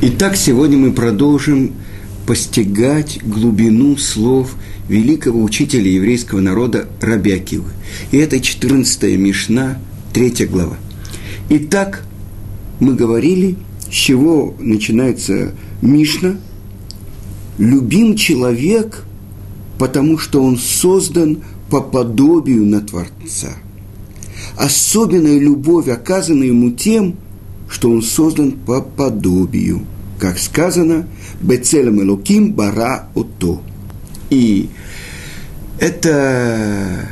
Итак, сегодня мы продолжим постигать глубину слов великого учителя еврейского народа Рабиакивы. И это 14 Мишна, 3 глава. Итак, мы говорили, с чего начинается Мишна. Любим человек, потому что он создан по подобию на Творца. Особенная любовь оказана ему тем, что он создан по подобию – как сказано, Бецелем Элоким Бара Ото. И это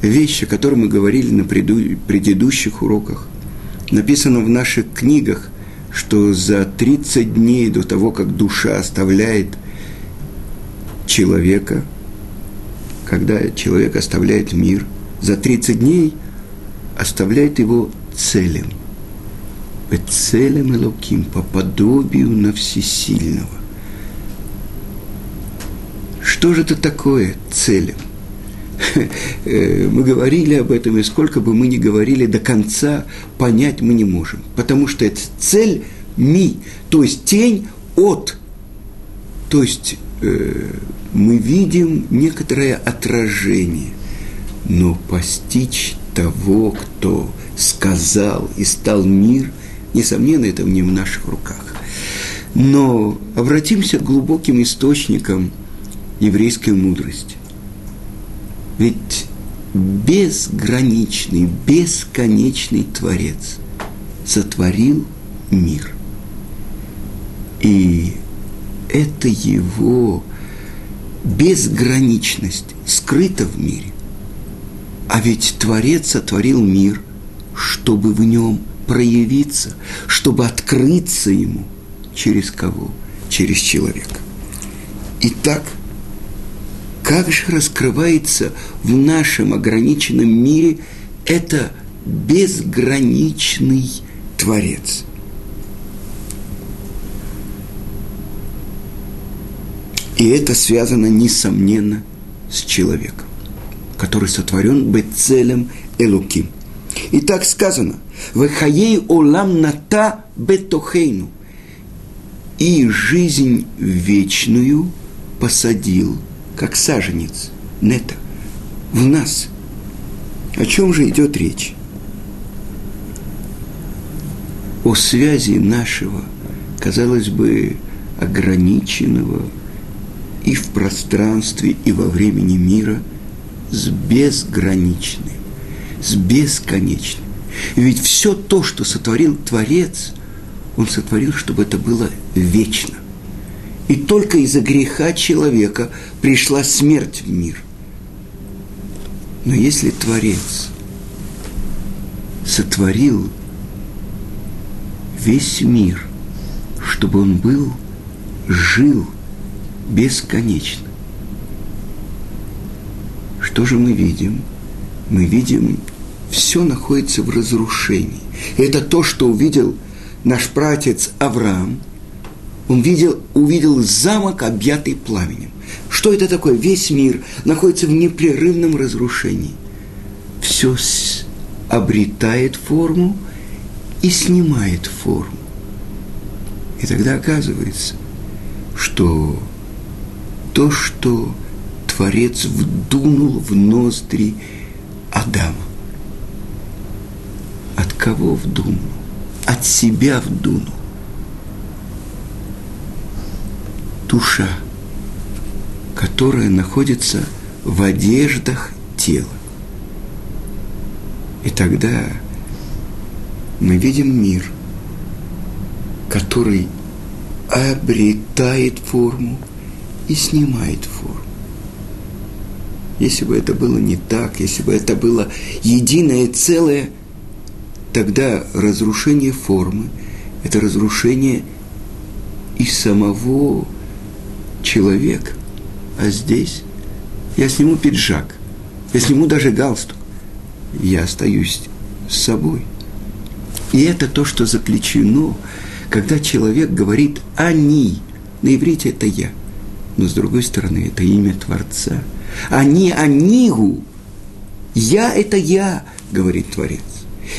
вещь, о которой мы говорили на предыдущих уроках, написано в наших книгах, что за 30 дней до того, как душа оставляет человека, когда человек оставляет мир, за 30 дней оставляет его целым – Бецелем Элоким, по подобию на всесильного. Что же это такое целем? Э, мы говорили об этом, и сколько бы мы ни говорили до конца, понять мы не можем. Потому что это цель ми, то есть тень от. То есть э, мы видим некоторое отражение, но постичь того, кто сказал и стал мир – Несомненно, это не в наших руках. Но обратимся к глубоким источникам еврейской мудрости. Ведь безграничный, бесконечный Творец сотворил мир. И это его безграничность скрыта в мире. А ведь Творец сотворил мир, чтобы в нем проявиться, чтобы открыться ему. Через кого? Через человека. Итак, как же раскрывается в нашем ограниченном мире это безграничный Творец? И это связано, несомненно, с человеком, который сотворен Бецелем Элуким. И так сказано – Вехаей олам ната бетохейну. И жизнь вечную посадил, как саженец, нета, в нас. О чем же идет речь? О связи нашего, казалось бы, ограниченного и в пространстве, и во времени мира с безграничным, с бесконечным. Ведь все то, что сотворил Творец, он сотворил, чтобы это было вечно. И только из-за греха человека пришла смерть в мир. Но если Творец сотворил весь мир, чтобы он был, жил бесконечно, что же мы видим? Мы видим все находится в разрушении. И это то, что увидел наш пратец Авраам. Он видел, увидел замок, объятый пламенем. Что это такое? Весь мир находится в непрерывном разрушении. Все обретает форму и снимает форму. И тогда оказывается, что то, что Творец вдунул в ноздри Адама, кого в дуну? От себя в дуну. Душа, которая находится в одеждах тела. И тогда мы видим мир, который обретает форму и снимает форму. Если бы это было не так, если бы это было единое целое – тогда разрушение формы – это разрушение и самого человека. А здесь я сниму пиджак, я сниму даже галстук, я остаюсь с собой. И это то, что заключено, когда человек говорит «они». На иврите это «я». Но с другой стороны, это имя Творца. «Они, анигу». «Я – это я», говорит Творец.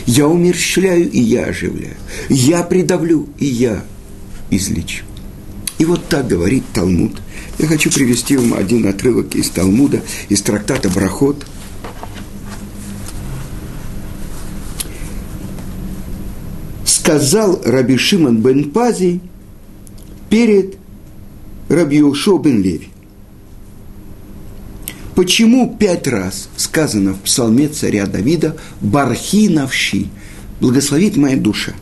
Я умерщвляю, и я оживляю. Я придавлю, и я излечу. И вот так говорит Талмуд. Я хочу привести вам один отрывок из Талмуда, из трактата Брахот. Сказал Раби Шимон бен Пази перед Раби Ушо бен Леви. Почему пять раз сказано в псалме царя Давида «Бархи навши» – «Благословит моя душа».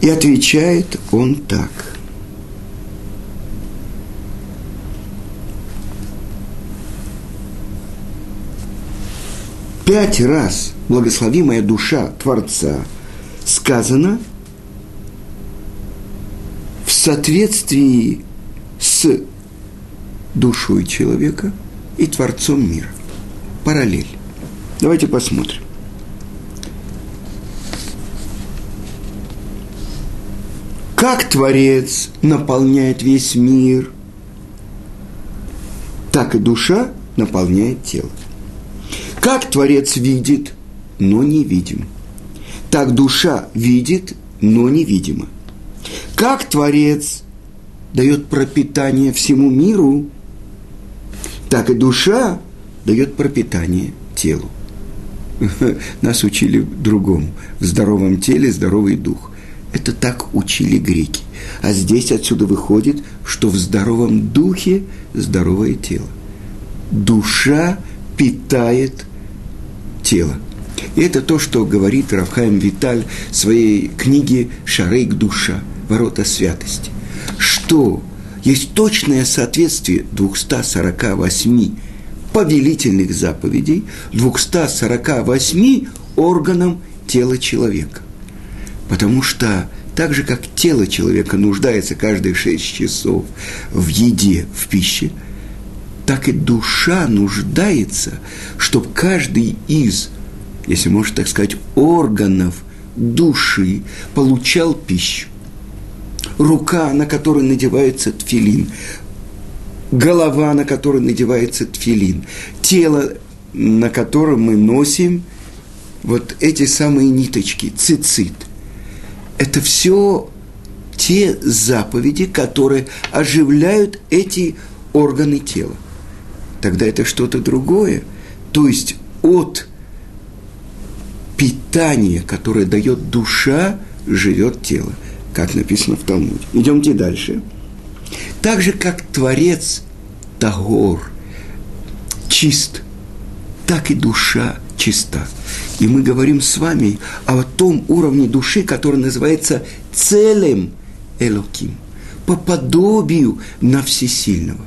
И отвечает он так. Пять раз благословимая душа Творца сказано – соответствии с душой человека и Творцом мира. Параллель. Давайте посмотрим. Как Творец наполняет весь мир, так и душа наполняет тело. Как Творец видит, но не видим. Так душа видит, но невидимо. Как Творец дает пропитание всему миру, так и душа дает пропитание телу. Нас учили другому. В здоровом теле здоровый дух. Это так учили греки. А здесь отсюда выходит, что в здоровом духе здоровое тело. Душа питает тело. И это то, что говорит Равхайм Виталь в своей книге «Шарейк душа» ворота святости, что? Есть точное соответствие 248 повелительных заповедей 248 органам тела человека. Потому что так же, как тело человека нуждается каждые 6 часов в еде, в пище, так и душа нуждается, чтобы каждый из, если можно так сказать, органов души получал пищу рука, на которую надевается тфилин, голова, на которую надевается тфилин, тело, на котором мы носим вот эти самые ниточки, цицит. Это все те заповеди, которые оживляют эти органы тела. Тогда это что-то другое. То есть от питания, которое дает душа, живет тело как написано в Талмуде. Идемте дальше. Так же, как Творец Тагор чист, так и душа чиста. И мы говорим с вами о том уровне души, который называется целым Элоким, по подобию на всесильного.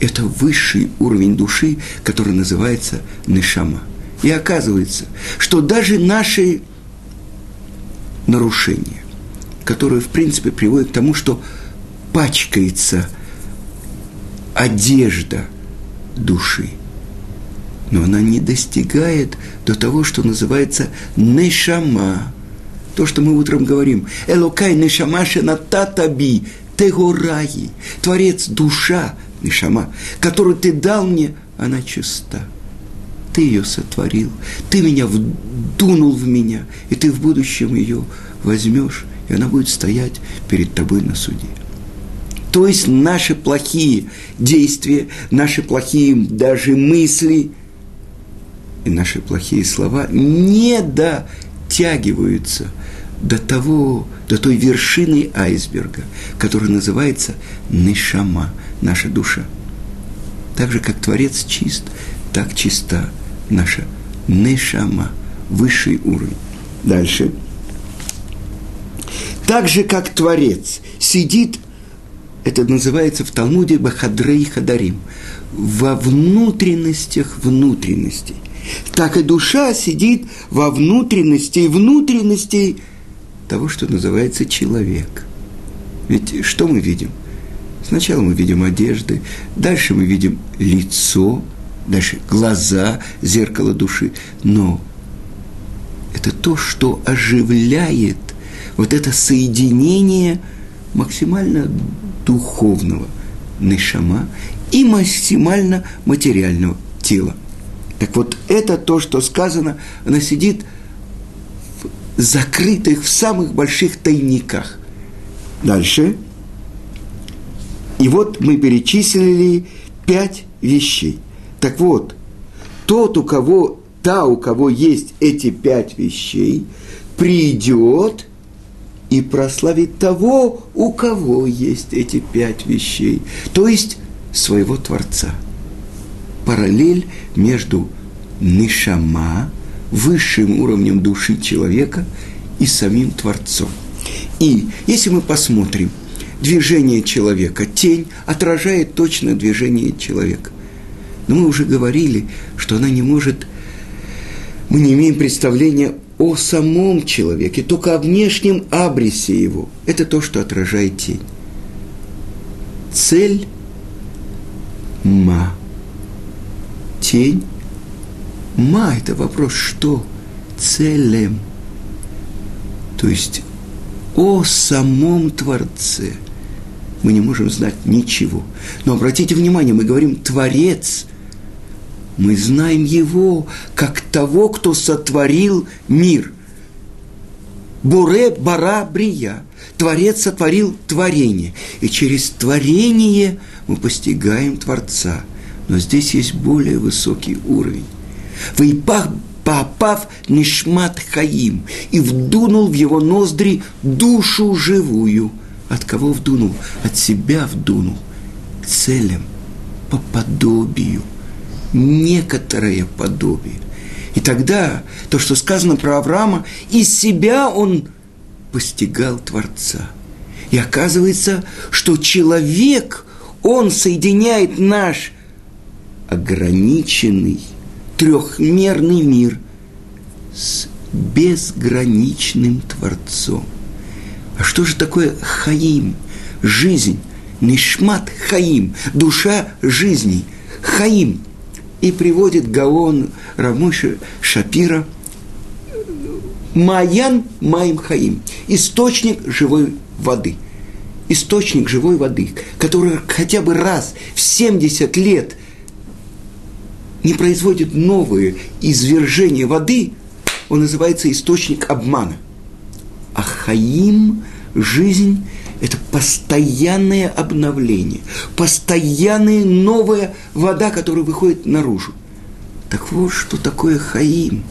Это высший уровень души, который называется Нешама. И оказывается, что даже наши нарушения, которое, в принципе, приводит к тому, что пачкается одежда души. Но она не достигает до того, что называется нешама. То, что мы утром говорим. Элокай нешамаша на татаби тегораи. Творец душа, нешама, которую ты дал мне, она чиста. Ты ее сотворил, ты меня вдунул в меня, и ты в будущем ее возьмешь и она будет стоять перед тобой на суде. То есть наши плохие действия, наши плохие даже мысли и наши плохие слова не дотягиваются до того, до той вершины айсберга, которая называется Нишама, наша душа. Так же, как Творец чист, так чиста наша Нишама, высший уровень. Дальше – так же, как Творец сидит, это называется в Талмуде Бахадрей Хадарим, во внутренностях внутренностей. Так и душа сидит во внутренности внутренностей того, что называется человек. Ведь что мы видим? Сначала мы видим одежды, дальше мы видим лицо, дальше глаза, зеркало души. Но это то, что оживляет вот это соединение максимально духовного нишама и максимально материального тела. Так вот, это то, что сказано, она сидит закрытых в самых больших тайниках. Дальше. И вот мы перечислили пять вещей. Так вот, тот, у кого, та, у кого есть эти пять вещей, придет и прославит того, у кого есть эти пять вещей, то есть своего Творца. Параллель между Нишама, высшим уровнем души человека, и самим Творцом. И если мы посмотрим, движение человека, тень отражает точно движение человека. Но мы уже говорили, что она не может, мы не имеем представления о самом человеке, только о внешнем абресе его. Это то, что отражает тень. Цель – ма. Тень – ма – это вопрос «что?». Целем. То есть о самом Творце – мы не можем знать ничего. Но обратите внимание, мы говорим «творец», мы знаем Его как того, кто сотворил мир. Буре бара брия. Творец сотворил творение. И через творение мы постигаем Творца. Но здесь есть более высокий уровень. Вейпах попав нишмат хаим и вдунул в его ноздри душу живую – от кого вдунул? От себя вдунул. Целям, по подобию. Некоторое подобие. И тогда то, что сказано про Авраама, из себя он постигал Творца. И оказывается, что человек, он соединяет наш ограниченный, трехмерный мир с безграничным Творцом. А что же такое хаим? Жизнь. Нишмат хаим. Душа жизни. Хаим. И приводит Гаон Рамуша Шапира Маян Маим Хаим. Источник живой воды. Источник живой воды, который хотя бы раз в 70 лет не производит новые извержения воды, он называется источник обмана. А хаим, жизнь – это постоянное обновление, постоянная новая вода, которая выходит наружу. Так вот, что такое хаим.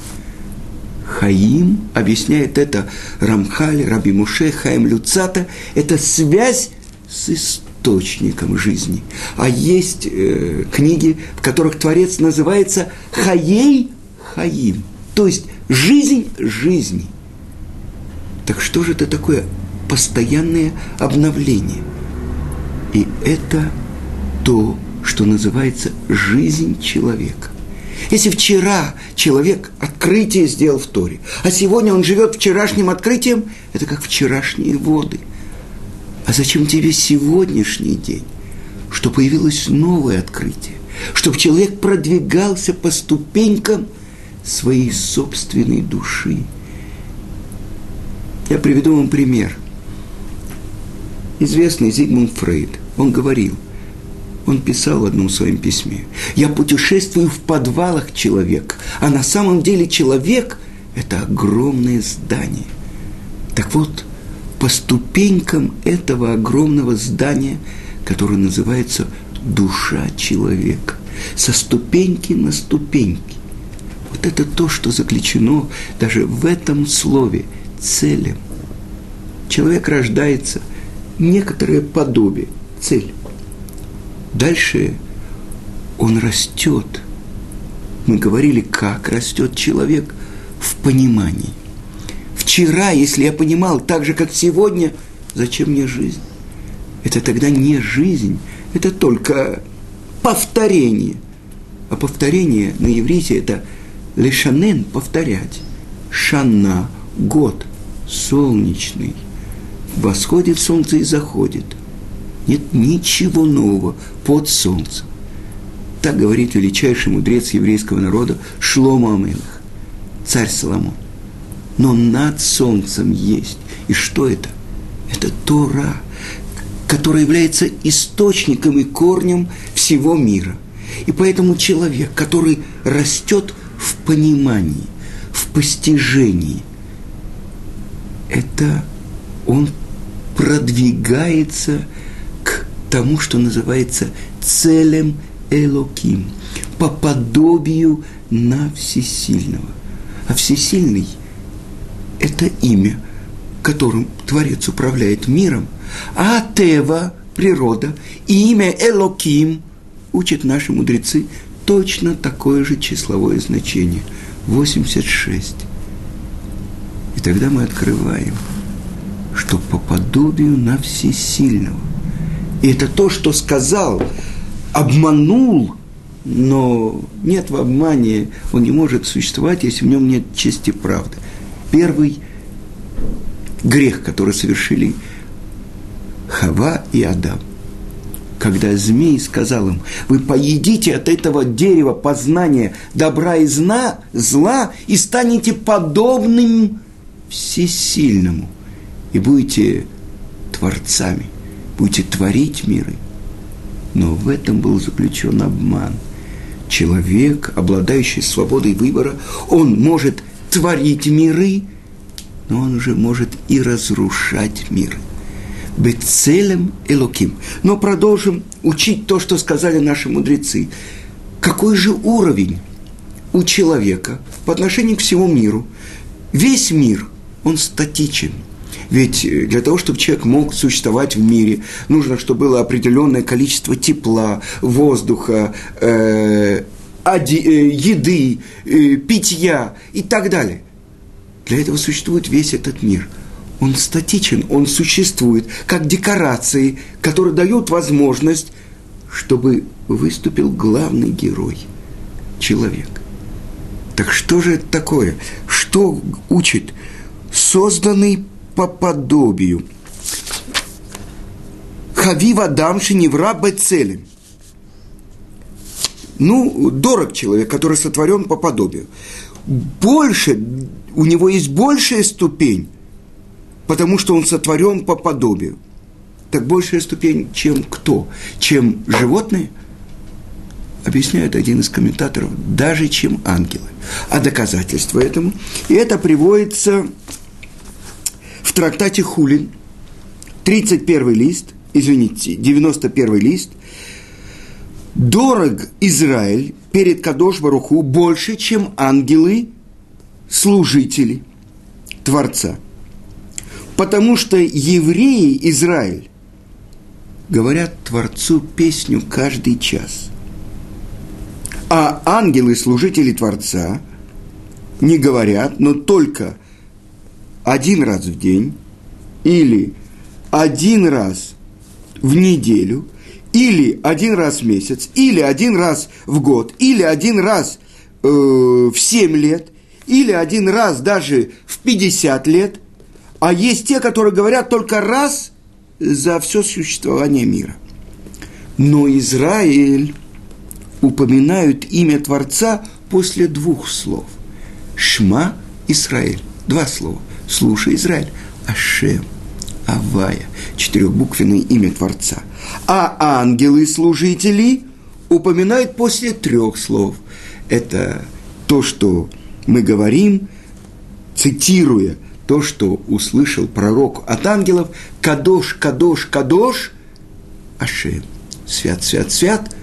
Хаим, объясняет это Рамхаль, Раби Муше, Хаим Люцата, это связь с источником жизни. А есть э, книги, в которых Творец называется Хаей Хаим, то есть жизнь жизни. Так что же это такое постоянное обновление? И это то, что называется жизнь человека. Если вчера человек открытие сделал в Торе, а сегодня он живет вчерашним открытием, это как вчерашние воды. А зачем тебе сегодняшний день? Что появилось новое открытие, чтобы человек продвигался по ступенькам своей собственной души – я приведу вам пример. Известный Зигмунд Фрейд, он говорил, он писал в одном своем письме, «Я путешествую в подвалах человека, а на самом деле человек – это огромное здание». Так вот, по ступенькам этого огромного здания, которое называется душа человека, со ступеньки на ступеньки. Вот это то, что заключено даже в этом слове – целям. Человек рождается, некоторое подобие, цель. Дальше он растет. Мы говорили, как растет человек в понимании. Вчера, если я понимал так же, как сегодня, зачем мне жизнь? Это тогда не жизнь, это только повторение. А повторение на иврите это лешанен – повторять. Шана – год – солнечный. Восходит солнце и заходит. Нет ничего нового под солнцем. Так говорит величайший мудрец еврейского народа Шлома Амелах, царь Соломон. Но над солнцем есть. И что это? Это Тора, которая является источником и корнем всего мира. И поэтому человек, который растет в понимании, в постижении – это он продвигается к тому, что называется целем Элоким, по подобию на всесильного. А всесильный – это имя, которым Творец управляет миром, а Тева – природа, и имя Элоким, учат наши мудрецы, точно такое же числовое значение – 86. И тогда мы открываем, что по подобию на всесильного. И это то, что сказал, обманул, но нет в обмане, он не может существовать, если в нем нет чести правды. Первый грех, который совершили Хава и Адам – когда змей сказал им, вы поедите от этого дерева познания добра и зна, зла и станете подобным всесильному, и будете творцами, будете творить миры. Но в этом был заключен обман. Человек, обладающий свободой выбора, он может творить миры, но он уже может и разрушать миры. Бецелем Элоким. Но продолжим учить то, что сказали наши мудрецы. Какой же уровень у человека по отношению к всему миру? Весь мир, он статичен. Ведь э, для того, чтобы человек мог существовать в мире, нужно, чтобы было определенное количество тепла, воздуха, э, оди, э, еды, э, питья и так далее. Для этого существует весь этот мир – он статичен, он существует как декорации, которые дают возможность, чтобы выступил главный герой – человек. Так что же это такое? Что учит? Созданный по подобию. Хавива дамши невра бецелем. Ну, дорог человек, который сотворен по подобию. Больше, у него есть большая ступень, потому что он сотворен по подобию. Так большая ступень, чем кто? Чем животные? Объясняет один из комментаторов, даже чем ангелы. А доказательство этому, и это приводится трактате Хулин, 31 лист, извините, 91 лист, дорог Израиль перед Кадош Баруху больше, чем ангелы, служители Творца – Потому что евреи, Израиль, говорят Творцу песню каждый час. А ангелы, служители Творца, не говорят, но только один раз в день или один раз в неделю, или один раз в месяц, или один раз в год, или один раз э, в 7 лет, или один раз даже в 50 лет – а есть те, которые говорят только раз за все существование мира. Но Израиль упоминают имя Творца после двух слов. Шма Израиль. Два слова. Слушай, Израиль. Ашем. Авая. Четырехбуквенное имя Творца. А ангелы-служители упоминают после трех слов. Это то, что мы говорим, цитируя то, что услышал пророк от ангелов, «Кадош, Кадош, Кадош, Ашем, свят, свят, свят»,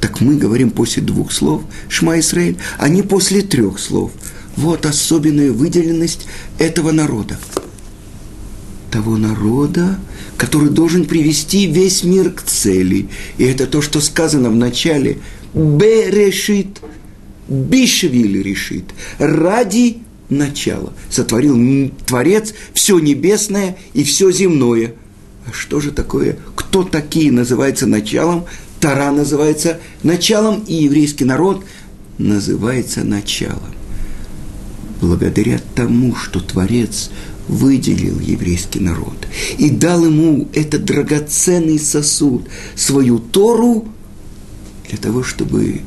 так мы говорим после двух слов «Шма Исраиль», а не после трех слов. Вот особенная выделенность этого народа. Того народа, который должен привести весь мир к цели. И это то, что сказано в начале «Берешит», «Бишвиль решит», ради начало. Сотворил Творец все небесное и все земное. А что же такое? Кто такие называется началом? Тара называется началом, и еврейский народ называется началом. Благодаря тому, что Творец выделил еврейский народ и дал ему этот драгоценный сосуд, свою Тору, для того, чтобы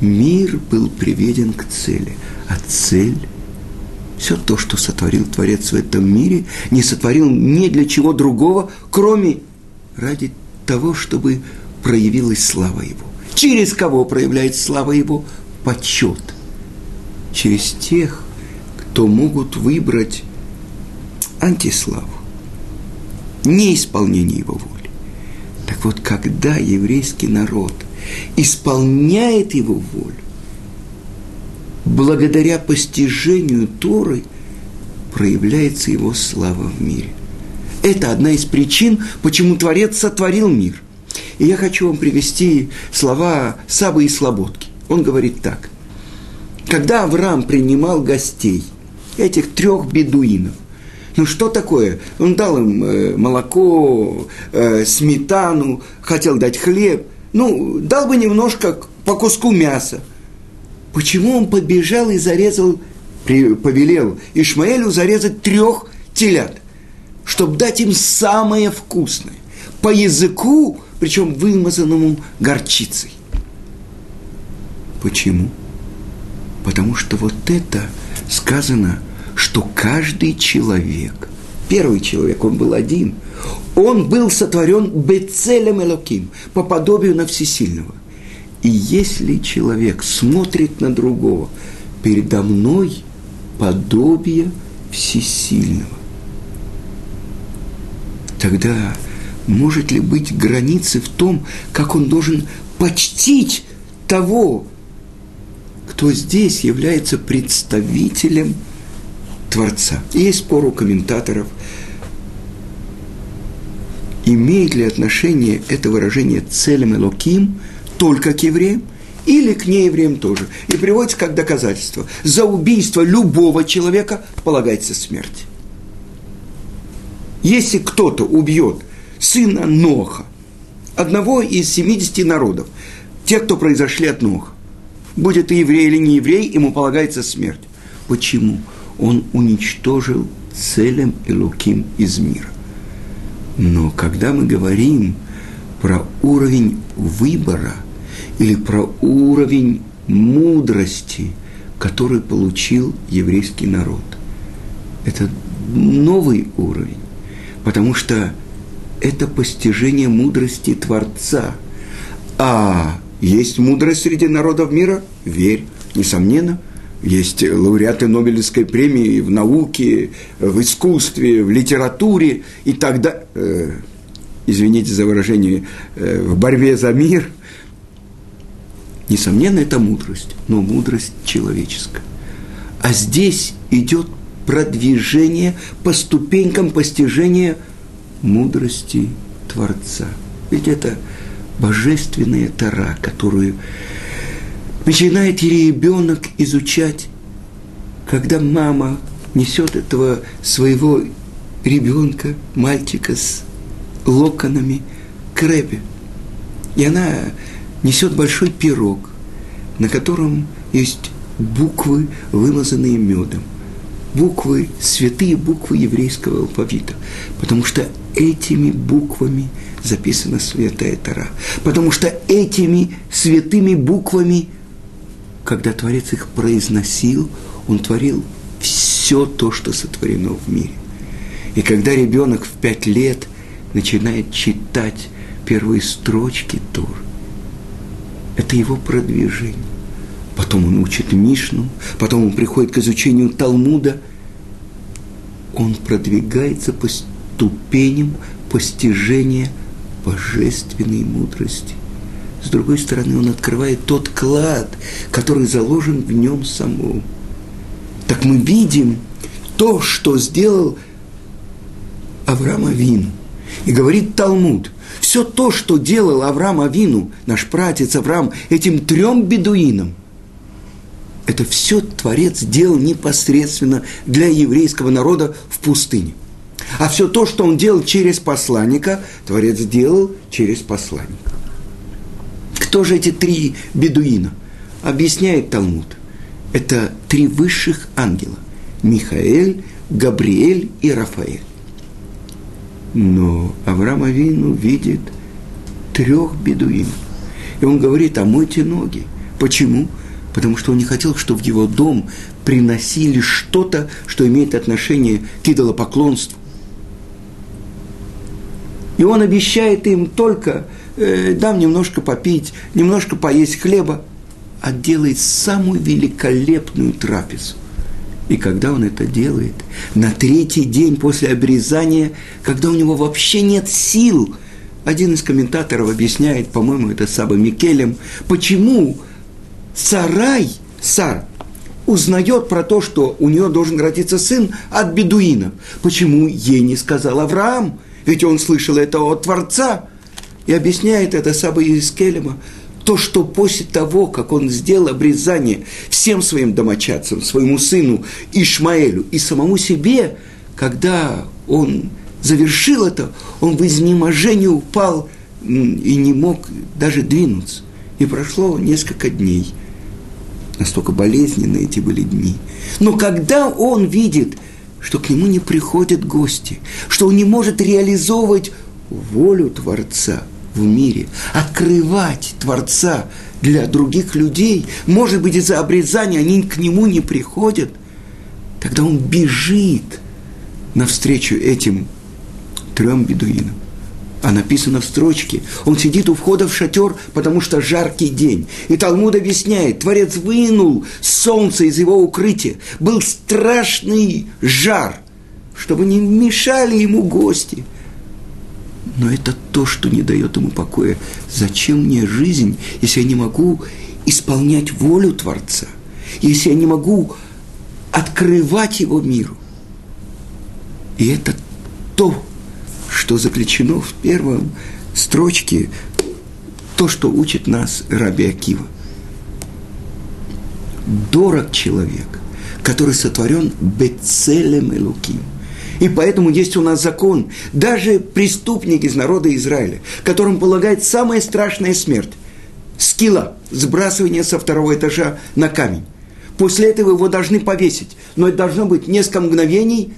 мир был приведен к цели. А цель – все то, что сотворил Творец в этом мире, не сотворил ни для чего другого, кроме ради того, чтобы проявилась слава Его. Через кого проявляется слава Его? Почет. Через тех, кто могут выбрать антиславу, неисполнение его воли. Так вот, когда еврейский народ исполняет его волю, благодаря постижению Торы проявляется его слава в мире. Это одна из причин, почему Творец сотворил мир. И я хочу вам привести слова Сабы и Слободки. Он говорит так. Когда Авраам принимал гостей, этих трех бедуинов, ну что такое? Он дал им э, молоко, э, сметану, хотел дать хлеб. Ну, дал бы немножко по куску мяса. Почему он побежал и зарезал, повелел Ишмаэлю зарезать трех телят, чтобы дать им самое вкусное, по языку, причем вымазанному горчицей. Почему? Потому что вот это сказано, что каждый человек, первый человек, он был один, он был сотворен бецелем элоким, по подобию на всесильного. И если человек смотрит на другого, передо мной подобие всесильного, тогда может ли быть границы в том, как он должен почтить того, кто здесь является представителем Творца. Есть спор у комментаторов, имеет ли отношение это выражение целем Элоким только к евреям или к неевреям тоже. И приводится как доказательство. За убийство любого человека полагается смерть. Если кто-то убьет сына Ноха, одного из 70 народов, тех, кто произошли от Ноха, будет и еврей или не еврей, ему полагается смерть. Почему? Он уничтожил целым и луким из мира. Но когда мы говорим про уровень выбора или про уровень мудрости, который получил еврейский народ, это новый уровень, потому что это постижение мудрости Творца. А есть мудрость среди народов мира? Верь, несомненно. Есть лауреаты Нобелевской премии в науке, в искусстве, в литературе и тогда, э, извините за выражение, э, в борьбе за мир. Несомненно, это мудрость, но мудрость человеческая. А здесь идет продвижение по ступенькам постижения мудрости Творца. Ведь это божественная тара, которую начинает ребенок изучать, когда мама несет этого своего ребенка, мальчика с локонами к Рэбе. И она несет большой пирог, на котором есть буквы, вымазанные медом. Буквы, святые буквы еврейского алфавита. Потому что этими буквами записана Святая Тара. Потому что этими святыми буквами, когда Творец их произносил, он творил все то, что сотворено в мире. И когда ребенок в пять лет начинает читать первые строчки Тур, это его продвижение. Потом он учит Мишну, потом он приходит к изучению Талмуда. Он продвигается по ступеням постижения божественной мудрости. С другой стороны, он открывает тот клад, который заложен в нем самом. Так мы видим то, что сделал Авраам Авину. И говорит Талмуд, все то, что делал Авраам Авину, наш пратец Авраам, этим трем бедуинам, это все Творец делал непосредственно для еврейского народа в пустыне – а все то, что он делал через посланника, Творец делал через посланника. Кто же эти три бедуина? Объясняет Талмуд. Это три высших ангела. Михаэль, Габриэль и Рафаэль. Но Авраам Авину видит трех бедуинов. И он говорит, омойте ноги. Почему? Потому что он не хотел, чтобы в его дом приносили что-то, что имеет отношение к идолопоклонству. И он обещает им только э, дам немножко попить, немножко поесть хлеба, а делает самую великолепную трапезу. И когда он это делает, на третий день после обрезания, когда у него вообще нет сил, один из комментаторов объясняет, по-моему, это Саба Микелем, почему Сарай, Сар, узнает про то, что у нее должен родиться сын от бедуинов. Почему ей не сказал Авраам? Ведь он слышал это от Творца. И объясняет это Саба Искелема, то, что после того, как он сделал обрезание всем своим домочадцам, своему сыну Ишмаэлю и самому себе, когда он завершил это, он в изнеможении упал и не мог даже двинуться. И прошло несколько дней. Настолько болезненные эти были дни. Но когда он видит, что к нему не приходят гости, что он не может реализовывать волю Творца – в мире, открывать Творца для других людей, может быть, из-за обрезания они к нему не приходят, тогда он бежит навстречу этим трем бедуинам. А написано в строчке, он сидит у входа в шатер, потому что жаркий день. И Талмуд объясняет, Творец вынул солнце из его укрытия. Был страшный жар, чтобы не мешали ему гости – но это то, что не дает ему покоя. Зачем мне жизнь, если я не могу исполнять волю Творца, если я не могу открывать его миру? И это то, что заключено в первом строчке, то, что учит нас Раби Акива. Дорог человек, который сотворен бецелем и луким – и поэтому есть у нас закон. Даже преступник из народа Израиля, которым полагает самая страшная смерть, скилла, сбрасывание со второго этажа на камень. После этого его должны повесить. Но это должно быть несколько мгновений.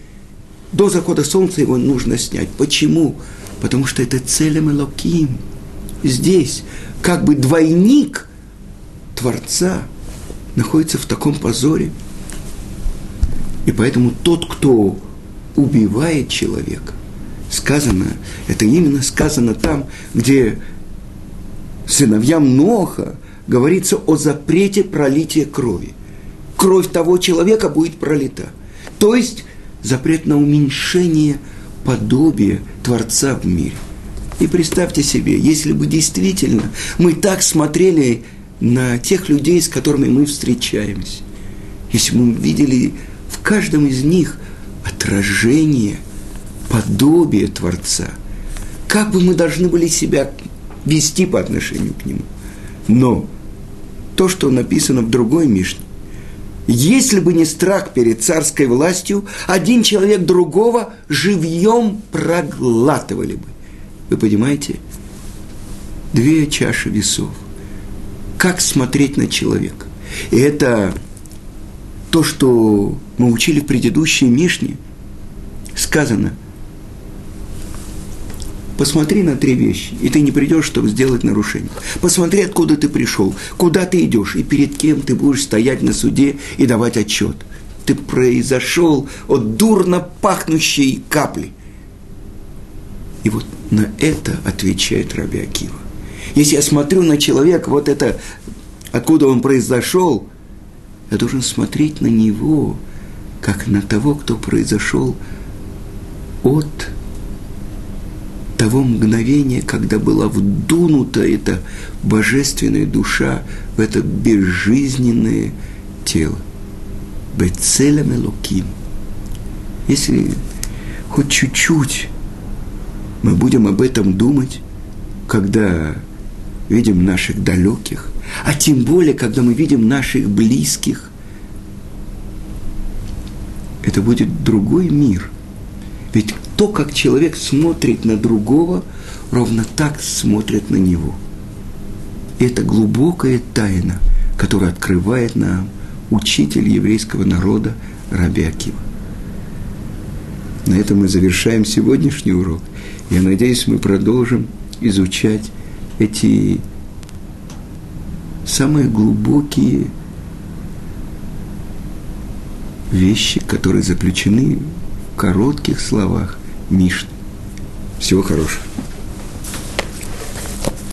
До захода солнца его нужно снять. Почему? Потому что это целем Элоким. Здесь как бы двойник Творца находится в таком позоре. И поэтому тот, кто убивает человека. Сказано, это именно сказано там, где сыновьям Ноха говорится о запрете пролития крови. Кровь того человека будет пролита. То есть запрет на уменьшение подобия Творца в мире. И представьте себе, если бы действительно мы так смотрели на тех людей, с которыми мы встречаемся, если бы мы видели в каждом из них – отражение, подобие Творца. Как бы мы должны были себя вести по отношению к Нему. Но то, что написано в другой Мишне, если бы не страх перед царской властью, один человек другого живьем проглатывали бы. Вы понимаете? Две чаши весов. Как смотреть на человека? И это то, что мы учили в предыдущей Мишне, сказано, посмотри на три вещи, и ты не придешь, чтобы сделать нарушение. Посмотри, откуда ты пришел, куда ты идешь, и перед кем ты будешь стоять на суде и давать отчет. Ты произошел от дурно пахнущей капли. И вот на это отвечает Раби Акива. Если я смотрю на человека, вот это, откуда он произошел – я должен смотреть на него, как на того, кто произошел от того мгновения, когда была вдунута эта божественная душа в это безжизненное тело. Бецелем Элоким. Если хоть чуть-чуть мы будем об этом думать, когда видим наших далеких, а тем более, когда мы видим наших близких, это будет другой мир. Ведь то, как человек смотрит на другого, ровно так смотрит на него. И это глубокая тайна, которая открывает нам учитель еврейского народа Раби. На этом мы завершаем сегодняшний урок. Я надеюсь, мы продолжим изучать эти самые глубокие вещи, которые заключены в коротких словах Мишны. Всего хорошего.